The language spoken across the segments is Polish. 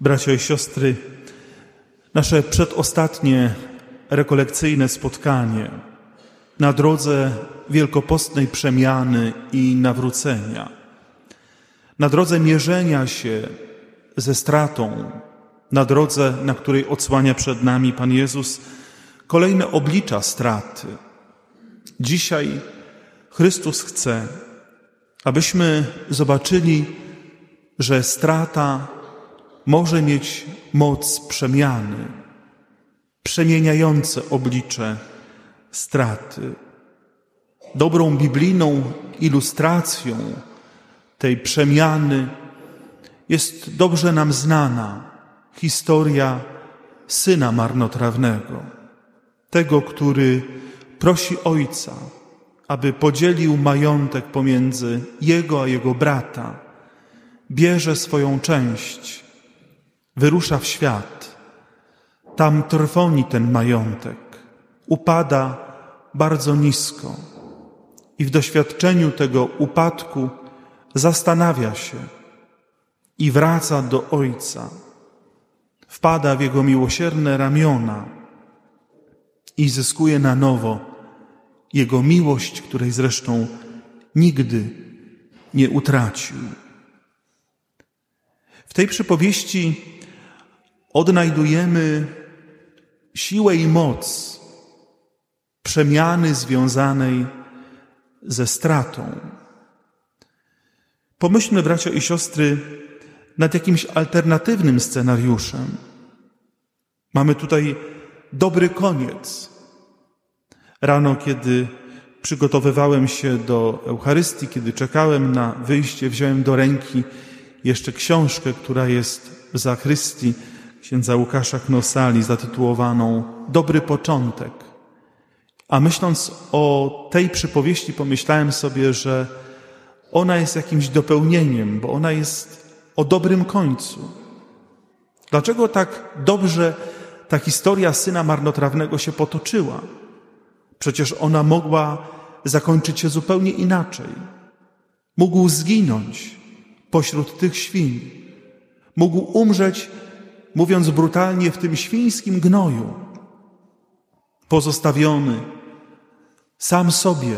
Bracia i siostry, nasze przedostatnie rekolekcyjne spotkanie na drodze wielkopostnej przemiany i nawrócenia, na drodze mierzenia się ze stratą, na drodze, na której odsłania przed nami Pan Jezus kolejne oblicza straty. Dzisiaj Chrystus chce, abyśmy zobaczyli, że strata może mieć moc przemiany, przemieniające oblicze straty. Dobrą biblijną ilustracją tej przemiany jest dobrze nam znana historia syna marnotrawnego, tego, który prosi ojca, aby podzielił majątek pomiędzy jego a jego brata, bierze swoją część wyrusza w świat. Tam trwoni ten majątek, upada bardzo nisko i w doświadczeniu tego upadku zastanawia się i wraca do Ojca. Wpada w Jego miłosierne ramiona i zyskuje na nowo Jego miłość, której zresztą nigdy nie utracił. W tej przypowieści odnajdujemy siłę i moc przemiany związanej ze stratą. Pomyślmy, bracia i siostry, nad jakimś alternatywnym scenariuszem. Mamy tutaj dobry koniec. Rano, kiedy przygotowywałem się do Eucharystii, kiedy czekałem na wyjście, wziąłem do ręki jeszcze książkę, która jest w zakrystii księdza Łukasza Knosali zatytułowaną Dobry początek. A myśląc o tej przypowieści, pomyślałem sobie, że ona jest jakimś dopełnieniem, bo ona jest o dobrym końcu. Dlaczego tak dobrze ta historia syna marnotrawnego się potoczyła? Przecież ona mogła zakończyć się zupełnie inaczej. Mógł zginąć pośród tych świń. Mógł umrzeć mówiąc brutalnie, w tym świńskim gnoju, pozostawiony sam sobie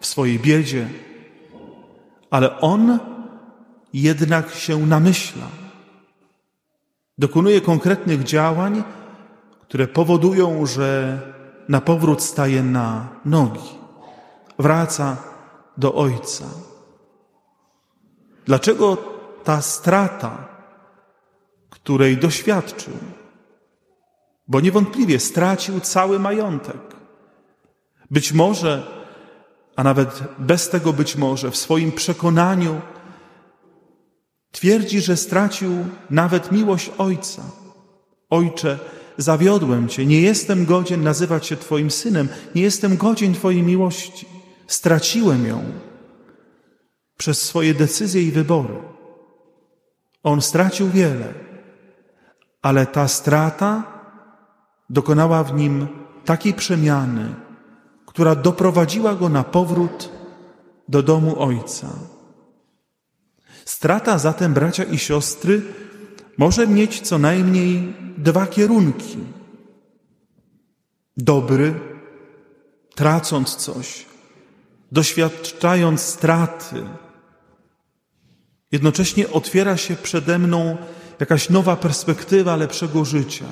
w swojej biedzie, ale on jednak się namyśla. Dokonuje konkretnych działań, które powodują, że na powrót staje na nogi, wraca do Ojca. Dlaczego ta strata której doświadczył, bo niewątpliwie stracił cały majątek. Być może, a nawet bez tego być może, w swoim przekonaniu twierdzi, że stracił nawet miłość Ojca. Ojcze, zawiodłem Cię, nie jestem godzien nazywać się Twoim synem, nie jestem godzien Twojej miłości. Straciłem ją przez swoje decyzje i wybory. On stracił wiele ale ta strata dokonała w nim takiej przemiany, która doprowadziła go na powrót do domu Ojca. Strata zatem, bracia i siostry, może mieć co najmniej dwa kierunki. Dobry, tracąc coś, doświadczając straty, jednocześnie otwiera się przede mną jakaś nowa perspektywa lepszego życia,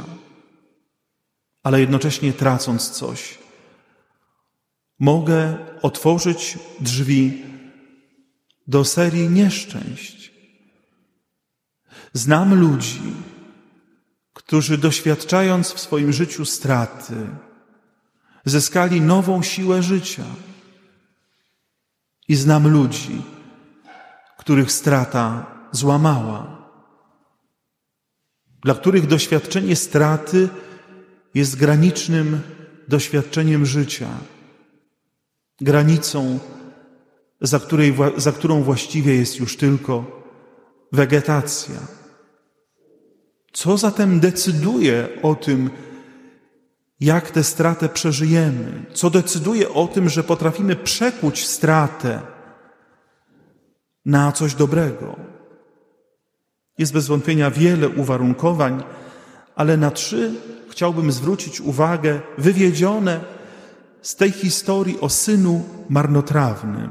ale jednocześnie tracąc coś. Mogę otworzyć drzwi do serii nieszczęść. Znam ludzi, którzy doświadczając w swoim życiu straty, zyskali nową siłę życia. I znam ludzi, których strata złamała dla których doświadczenie straty jest granicznym doświadczeniem życia, granicą, za, której, za którą właściwie jest już tylko wegetacja. Co zatem decyduje o tym, jak tę stratę przeżyjemy? Co decyduje o tym, że potrafimy przekuć stratę na coś dobrego? Jest bez wątpienia wiele uwarunkowań, ale na trzy chciałbym zwrócić uwagę, wywiedzione z tej historii o synu marnotrawnym.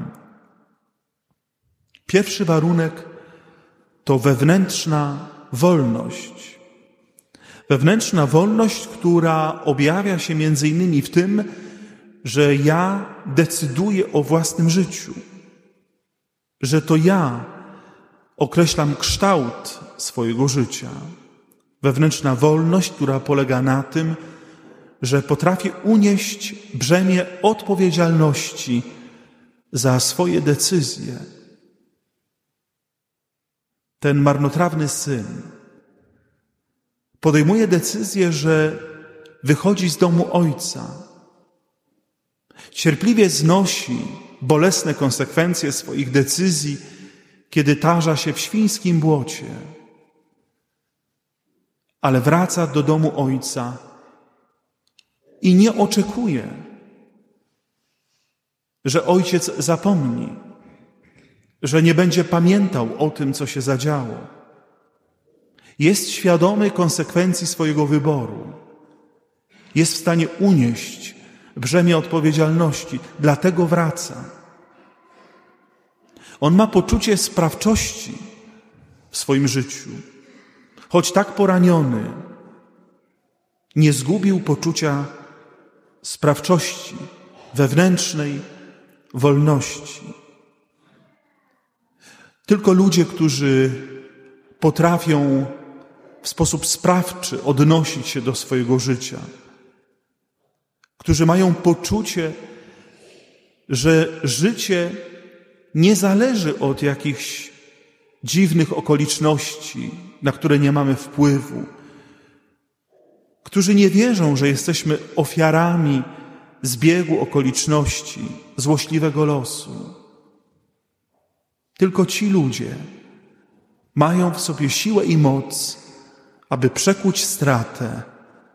Pierwszy warunek to wewnętrzna wolność. Wewnętrzna wolność, która objawia się między innymi w tym, że ja decyduję o własnym życiu, że to ja określam kształt swojego życia. Wewnętrzna wolność, która polega na tym, że potrafię unieść brzemię odpowiedzialności za swoje decyzje. Ten marnotrawny syn podejmuje decyzję, że wychodzi z domu ojca. Cierpliwie znosi bolesne konsekwencje swoich decyzji, kiedy tarza się w świńskim błocie. Ale wraca do domu ojca i nie oczekuje, że ojciec zapomni, że nie będzie pamiętał o tym, co się zadziało. Jest świadomy konsekwencji swojego wyboru. Jest w stanie unieść brzemię odpowiedzialności, dlatego wraca. On ma poczucie sprawczości w swoim życiu. Choć tak poraniony, nie zgubił poczucia sprawczości, wewnętrznej wolności. Tylko ludzie, którzy potrafią w sposób sprawczy odnosić się do swojego życia, którzy mają poczucie, że życie nie zależy od jakichś dziwnych okoliczności, na które nie mamy wpływu, którzy nie wierzą, że jesteśmy ofiarami zbiegu okoliczności, złośliwego losu. Tylko ci ludzie mają w sobie siłę i moc, aby przekuć stratę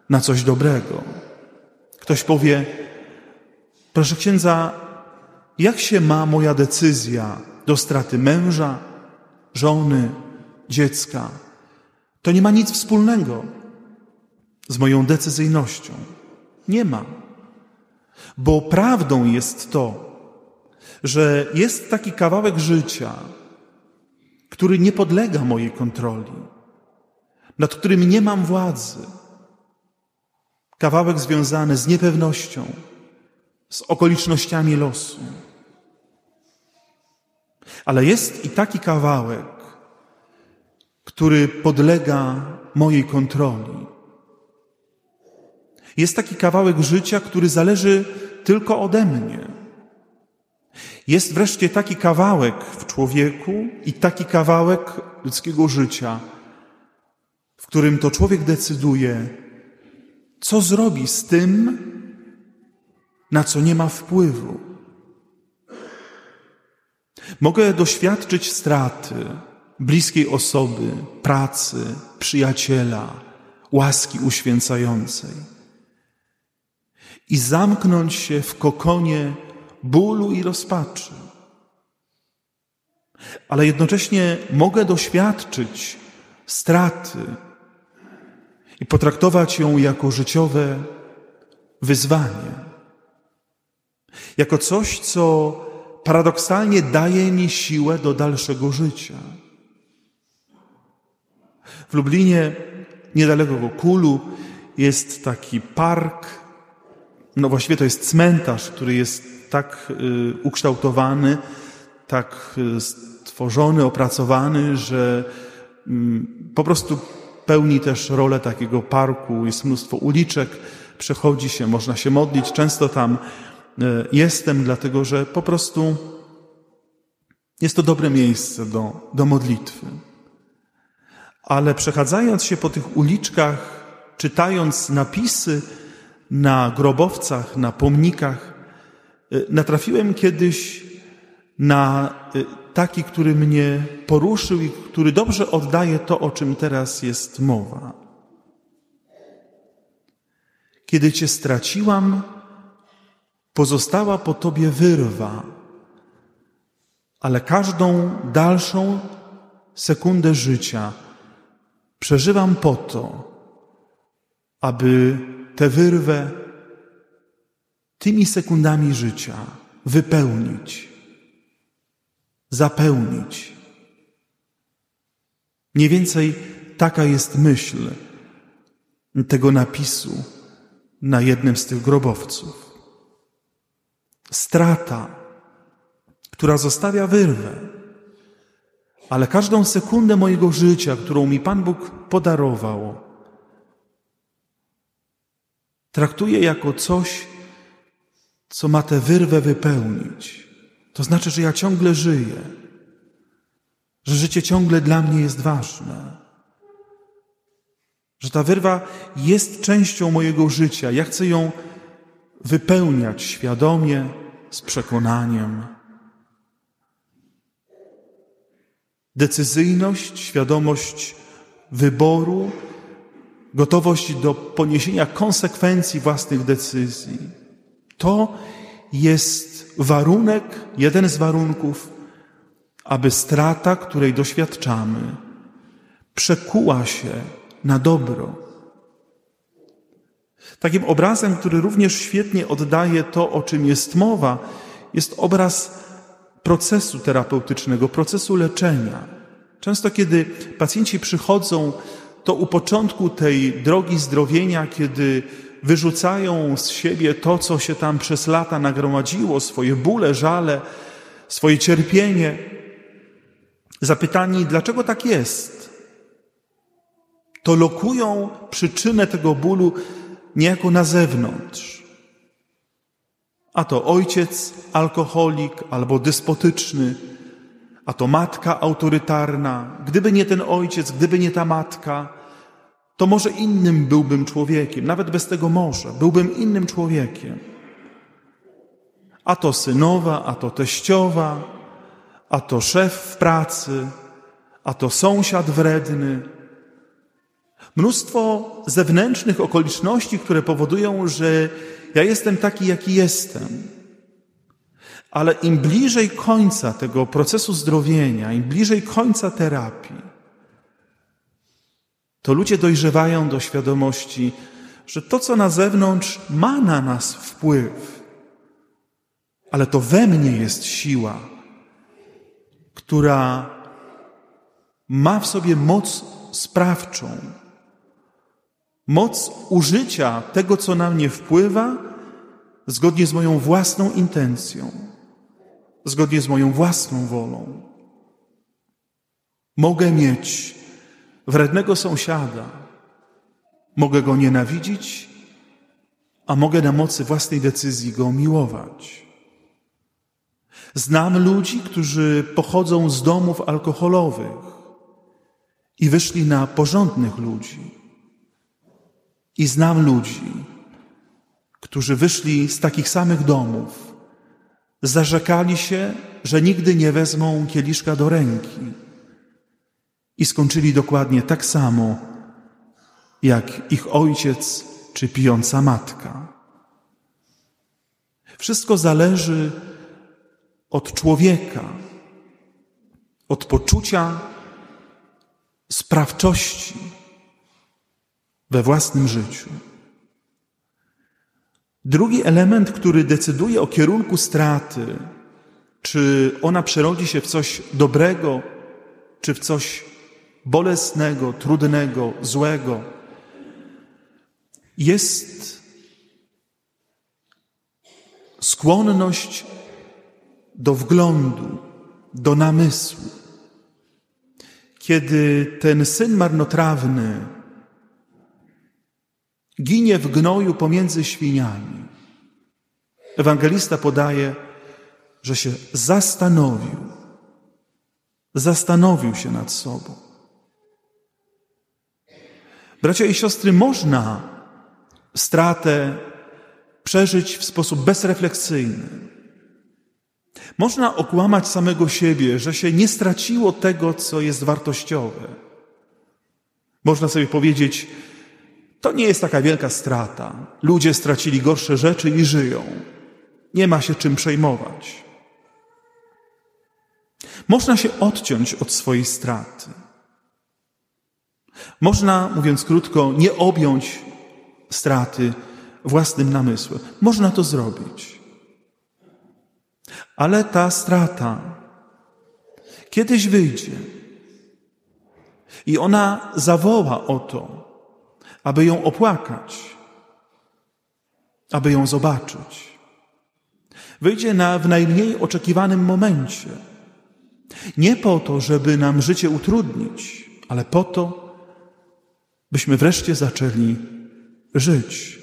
na coś dobrego. Ktoś powie, proszę księdza, jak się ma moja decyzja do straty męża, żony, dziecka? To nie ma nic wspólnego z moją decyzyjnością. Nie ma. Bo prawdą jest to, że jest taki kawałek życia, który nie podlega mojej kontroli, nad którym nie mam władzy. Kawałek związany z niepewnością, z okolicznościami losu. Ale jest i taki kawałek, który podlega mojej kontroli. Jest taki kawałek życia, który zależy tylko ode mnie. Jest wreszcie taki kawałek w człowieku i taki kawałek ludzkiego życia, w którym to człowiek decyduje, co zrobi z tym, na co nie ma wpływu. Mogę doświadczyć straty bliskiej osoby, pracy, przyjaciela, łaski uświęcającej i zamknąć się w kokonie bólu i rozpaczy. Ale jednocześnie mogę doświadczyć straty i potraktować ją jako życiowe wyzwanie, jako coś, co paradoksalnie daje mi siłę do dalszego życia. W Lublinie, niedaleko Kulu, jest taki park no właściwie to jest cmentarz, który jest tak y, ukształtowany, tak y, stworzony, opracowany, że y, po prostu pełni też rolę takiego parku. Jest mnóstwo uliczek, przechodzi się, można się modlić. Często tam jestem, dlatego że po prostu jest to dobre miejsce do, do modlitwy. Ale przechadzając się po tych uliczkach, czytając napisy, na grobowcach, na pomnikach. Y, natrafiłem kiedyś na y, taki, który mnie poruszył i który dobrze oddaje to, o czym teraz jest mowa. Kiedy Cię straciłam, pozostała po Tobie wyrwa, ale każdą dalszą sekundę życia przeżywam po to, aby tę wyrwę tymi sekundami życia wypełnić, zapełnić. Mniej więcej taka jest myśl tego napisu na jednym z tych grobowców. Strata, która zostawia wyrwę, ale każdą sekundę mojego życia, którą mi Pan Bóg podarował, traktuję jako coś, co ma tę wyrwę wypełnić. To znaczy, że ja ciągle żyję, że życie ciągle dla mnie jest ważne, że ta wyrwa jest częścią mojego życia. Ja chcę ją wypełniać świadomie, z przekonaniem. Decyzyjność, świadomość wyboru, gotowość do poniesienia konsekwencji własnych decyzji. To jest warunek, jeden z warunków, aby strata, której doświadczamy, przekuła się na dobro. Takim obrazem, który również świetnie oddaje to, o czym jest mowa, jest obraz procesu terapeutycznego, procesu leczenia. Często, kiedy pacjenci przychodzą, to u początku tej drogi zdrowienia, kiedy wyrzucają z siebie to, co się tam przez lata nagromadziło, swoje bóle, żale, swoje cierpienie, zapytani, dlaczego tak jest, to lokują przyczynę tego bólu niejako na zewnątrz. A to ojciec alkoholik albo despotyczny, a to matka autorytarna. Gdyby nie ten ojciec, gdyby nie ta matka, to może innym byłbym człowiekiem, nawet bez tego może, byłbym innym człowiekiem. A to synowa, a to teściowa, a to szef w pracy, a to sąsiad wredny. Mnóstwo zewnętrznych okoliczności, które powodują, że ja jestem taki, jaki jestem. Ale im bliżej końca tego procesu zdrowienia, im bliżej końca terapii, to ludzie dojrzewają do świadomości, że to, co na zewnątrz, ma na nas wpływ, ale to we mnie jest siła, która ma w sobie moc sprawczą, moc użycia tego, co na mnie wpływa, zgodnie z moją własną intencją, zgodnie z moją własną wolą. Mogę mieć wrednego sąsiada, mogę go nienawidzić, a mogę na mocy własnej decyzji go miłować. Znam ludzi, którzy pochodzą z domów alkoholowych i wyszli na porządnych ludzi. I znam ludzi, którzy wyszli z takich samych domów, zarzekali się, że nigdy nie wezmą kieliszka do ręki. I skończyli dokładnie tak samo, jak ich ojciec czy pijąca matka. Wszystko zależy od człowieka, od poczucia sprawczości we własnym życiu. Drugi element, który decyduje o kierunku straty, czy ona przerodzi się w coś dobrego, czy w coś bolesnego, trudnego, złego, jest skłonność do wglądu, do namysłu. Kiedy ten syn marnotrawny ginie w gnoju pomiędzy świniami, ewangelista podaje, że się zastanowił, zastanowił się nad sobą. Bracia i siostry, można stratę przeżyć w sposób bezrefleksyjny. Można okłamać samego siebie, że się nie straciło tego, co jest wartościowe. Można sobie powiedzieć, to nie jest taka wielka strata. Ludzie stracili gorsze rzeczy i żyją. Nie ma się czym przejmować. Można się odciąć od swojej straty. Można, mówiąc krótko, nie objąć straty własnym namysłem. Można to zrobić. Ale ta strata kiedyś wyjdzie i ona zawoła o to, aby ją opłakać, aby ją zobaczyć. Wyjdzie na, w najmniej oczekiwanym momencie. Nie po to, żeby nam życie utrudnić, ale po to, byśmy wreszcie zaczęli żyć.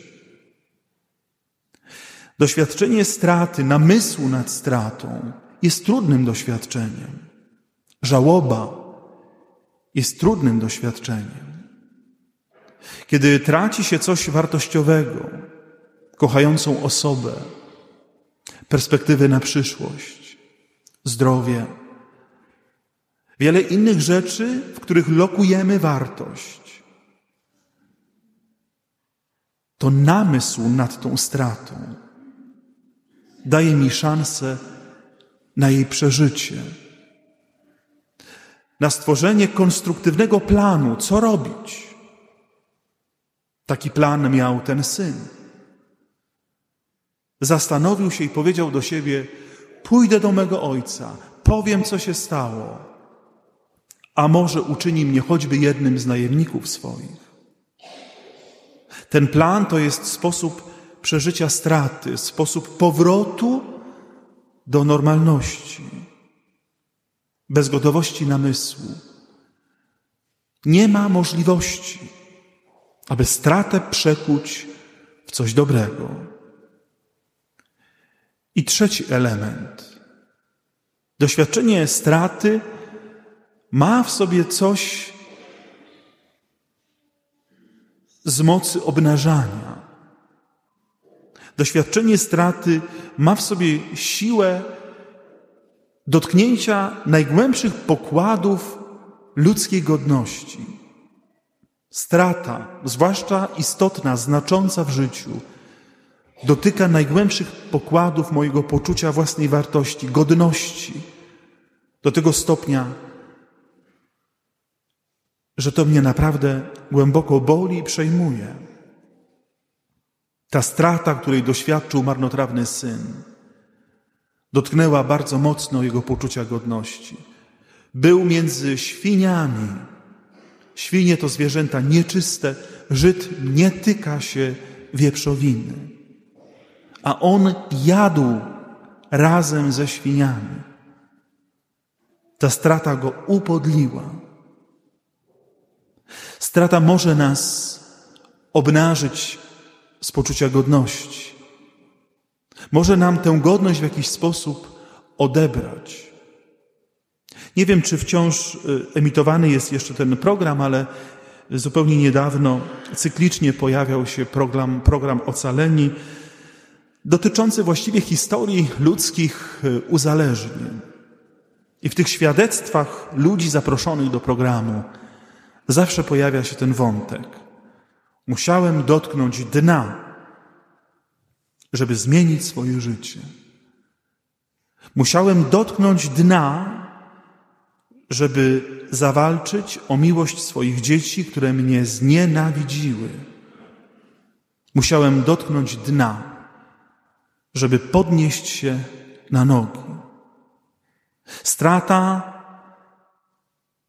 Doświadczenie straty, namysłu nad stratą jest trudnym doświadczeniem. Żałoba jest trudnym doświadczeniem. Kiedy traci się coś wartościowego, kochającą osobę, perspektywy na przyszłość, zdrowie, wiele innych rzeczy, w których lokujemy wartość, to namysł nad tą stratą daje mi szansę na jej przeżycie, na stworzenie konstruktywnego planu, co robić. Taki plan miał ten syn. Zastanowił się i powiedział do siebie: Pójdę do mego ojca, powiem, co się stało, a może uczyni mnie choćby jednym z najemników swoich. Ten plan to jest sposób przeżycia straty, sposób powrotu do normalności, bez gotowości namysłu. Nie ma możliwości, aby stratę przekuć w coś dobrego. I trzeci element. Doświadczenie straty ma w sobie coś z mocy obnażania. Doświadczenie straty ma w sobie siłę dotknięcia najgłębszych pokładów ludzkiej godności. Strata, zwłaszcza istotna, znacząca w życiu, dotyka najgłębszych pokładów mojego poczucia własnej wartości, godności, do tego stopnia, że to mnie naprawdę głęboko boli i przejmuje. Ta strata, której doświadczył marnotrawny syn, dotknęła bardzo mocno jego poczucia godności. Był między świniami. Świnie to zwierzęta nieczyste. Żyd nie tyka się wieprzowiny. A on jadł razem ze świniami. Ta strata go upodliła. Strata może nas obnażyć z poczucia godności. Może nam tę godność w jakiś sposób odebrać. Nie wiem, czy wciąż y, emitowany jest jeszcze ten program, ale zupełnie niedawno cyklicznie pojawiał się program, program Ocaleni, dotyczący właściwie historii ludzkich y, uzależnień. I w tych świadectwach ludzi zaproszonych do programu zawsze pojawia się ten wątek. Musiałem dotknąć dna, żeby zmienić swoje życie. Musiałem dotknąć dna, żeby zawalczyć o miłość swoich dzieci, które mnie znienawidziły. Musiałem dotknąć dna, żeby podnieść się na nogi. Strata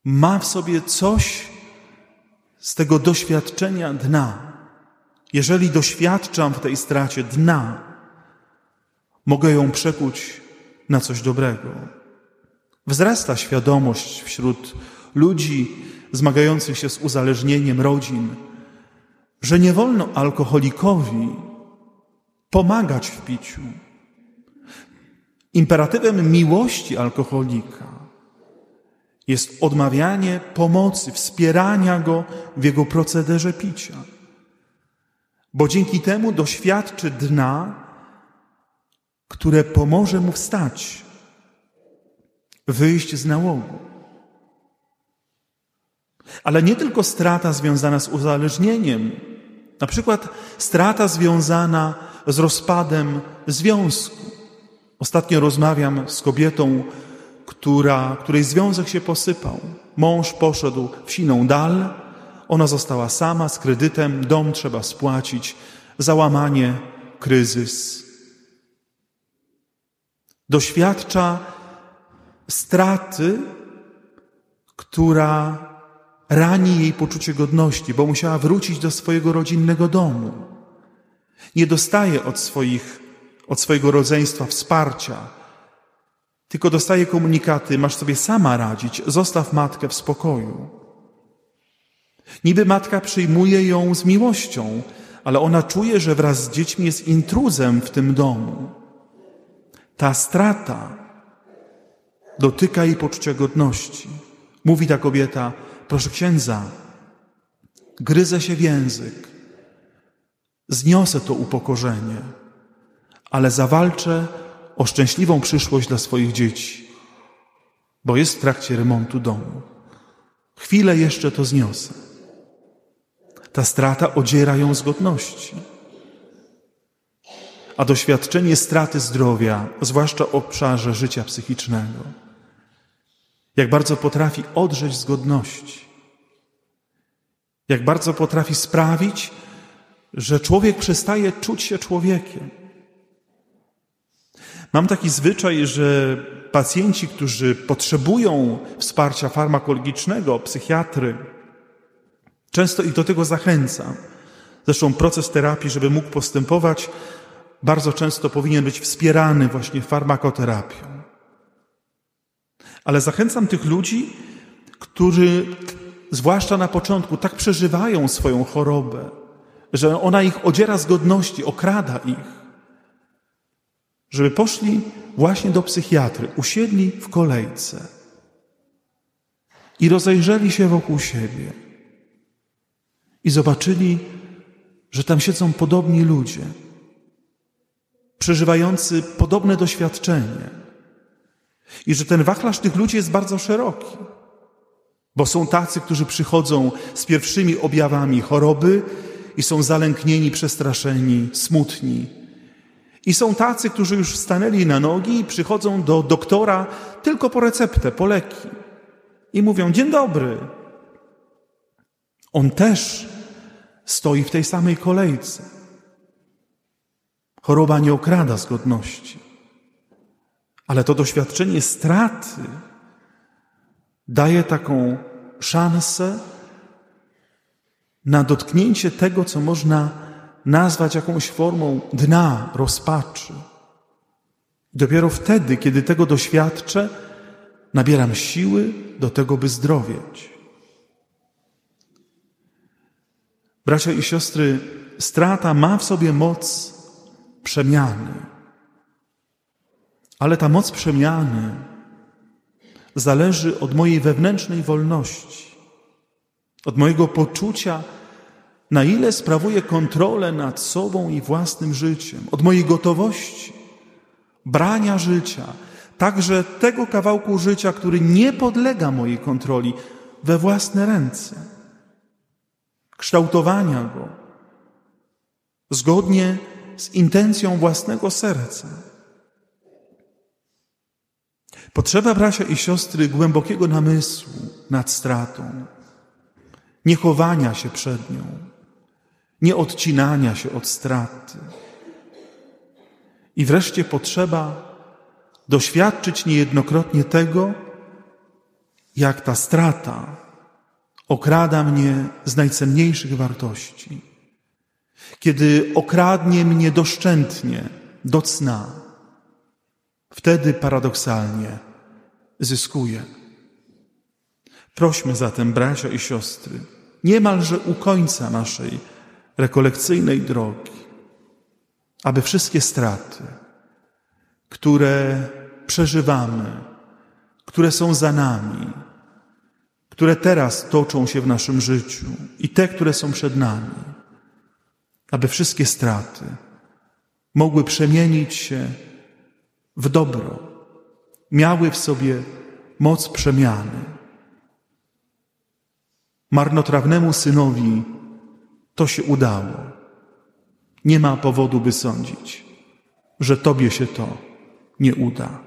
ma w sobie coś z tego doświadczenia dna. Jeżeli doświadczam w tej stracie dna, mogę ją przekuć na coś dobrego. Wzrasta świadomość wśród ludzi zmagających się z uzależnieniem rodzin, że nie wolno alkoholikowi pomagać w piciu. Imperatywem miłości alkoholika jest odmawianie pomocy, wspierania go w jego procederze picia. Bo dzięki temu doświadczy dna, które pomoże mu wstać, wyjść z nałogu. Ale nie tylko strata związana z uzależnieniem, na przykład strata związana z rozpadem związku. Ostatnio rozmawiam z kobietą, która, której związek się posypał. Mąż poszedł w siną dal, Ona została sama z kredytem, dom trzeba spłacić, załamanie, kryzys. Doświadcza straty, która rani jej poczucie godności, bo musiała wrócić do swojego rodzinnego domu. Nie dostaje od, swoich, od swojego rodzeństwa wsparcia, tylko dostaje komunikaty: masz sobie sama radzić, zostaw matkę w spokoju. Niby matka przyjmuje ją z miłością, ale ona czuje, że wraz z dziećmi jest intruzem w tym domu. Ta strata dotyka jej poczucia godności. Mówi ta kobieta, proszę księdza, gryzę się w język, zniosę to upokorzenie, ale zawalczę o szczęśliwą przyszłość dla swoich dzieci, bo jest w trakcie remontu domu. Chwilę jeszcze to zniosę. Ta strata odziera ją z godności. A doświadczenie straty zdrowia, zwłaszcza w obszarze życia psychicznego, jak bardzo potrafi odrzeć z godności, jak bardzo potrafi sprawić, że człowiek przestaje czuć się człowiekiem. Mam taki zwyczaj, że pacjenci, którzy potrzebują wsparcia farmakologicznego, psychiatry, często ich do tego zachęcam. Zresztą proces terapii, żeby mógł postępować, bardzo często powinien być wspierany właśnie farmakoterapią. Ale zachęcam tych ludzi, którzy, zwłaszcza na początku, tak przeżywają swoją chorobę, że ona ich odziera z godności, okrada ich, żeby poszli właśnie do psychiatry, usiedli w kolejce i rozejrzeli się wokół siebie i zobaczyli, że tam siedzą podobni ludzie, przeżywający podobne doświadczenie i że ten wachlarz tych ludzi jest bardzo szeroki. Bo są tacy, którzy przychodzą z pierwszymi objawami choroby i są zalęknieni, przestraszeni, smutni. I są tacy, którzy już stanęli na nogi i przychodzą do doktora tylko po receptę, po leki. I mówią: Dzień dobry. On też stoi w tej samej kolejce. Choroba nie okrada z godności. Ale to doświadczenie straty daje taką szansę na dotknięcie tego, co można nazwać jakąś formą dna, rozpaczy. Dopiero wtedy, kiedy tego doświadczę, nabieram siły do tego, by zdrowieć. Bracia i siostry, strata ma w sobie moc przemiany. Ale ta moc przemiany zależy od mojej wewnętrznej wolności, od mojego poczucia, na ile sprawuję kontrolę nad sobą i własnym życiem, od mojej gotowości, brania życia, także tego kawałku życia, który nie podlega mojej kontroli, we własne ręce, kształtowania go zgodnie z intencją własnego serca. Potrzeba, bracia i siostry, głębokiego namysłu nad stratą, nie chowania się przed nią, nie odcinania się od straty. I wreszcie potrzeba doświadczyć niejednokrotnie tego, jak ta strata okrada mnie z najcenniejszych wartości, kiedy okradnie mnie doszczętnie, do cna Wtedy paradoksalnie zyskuje. Prośmy zatem, bracia i siostry, niemalże u końca naszej rekolekcyjnej drogi, aby wszystkie straty, które przeżywamy, które są za nami, które teraz toczą się w naszym życiu i te, które są przed nami, aby wszystkie straty mogły przemienić się w dobro, miały w sobie moc przemiany. Marnotrawnemu synowi to się udało. Nie ma powodu, by sądzić, że Tobie się to nie uda.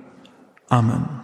Amen.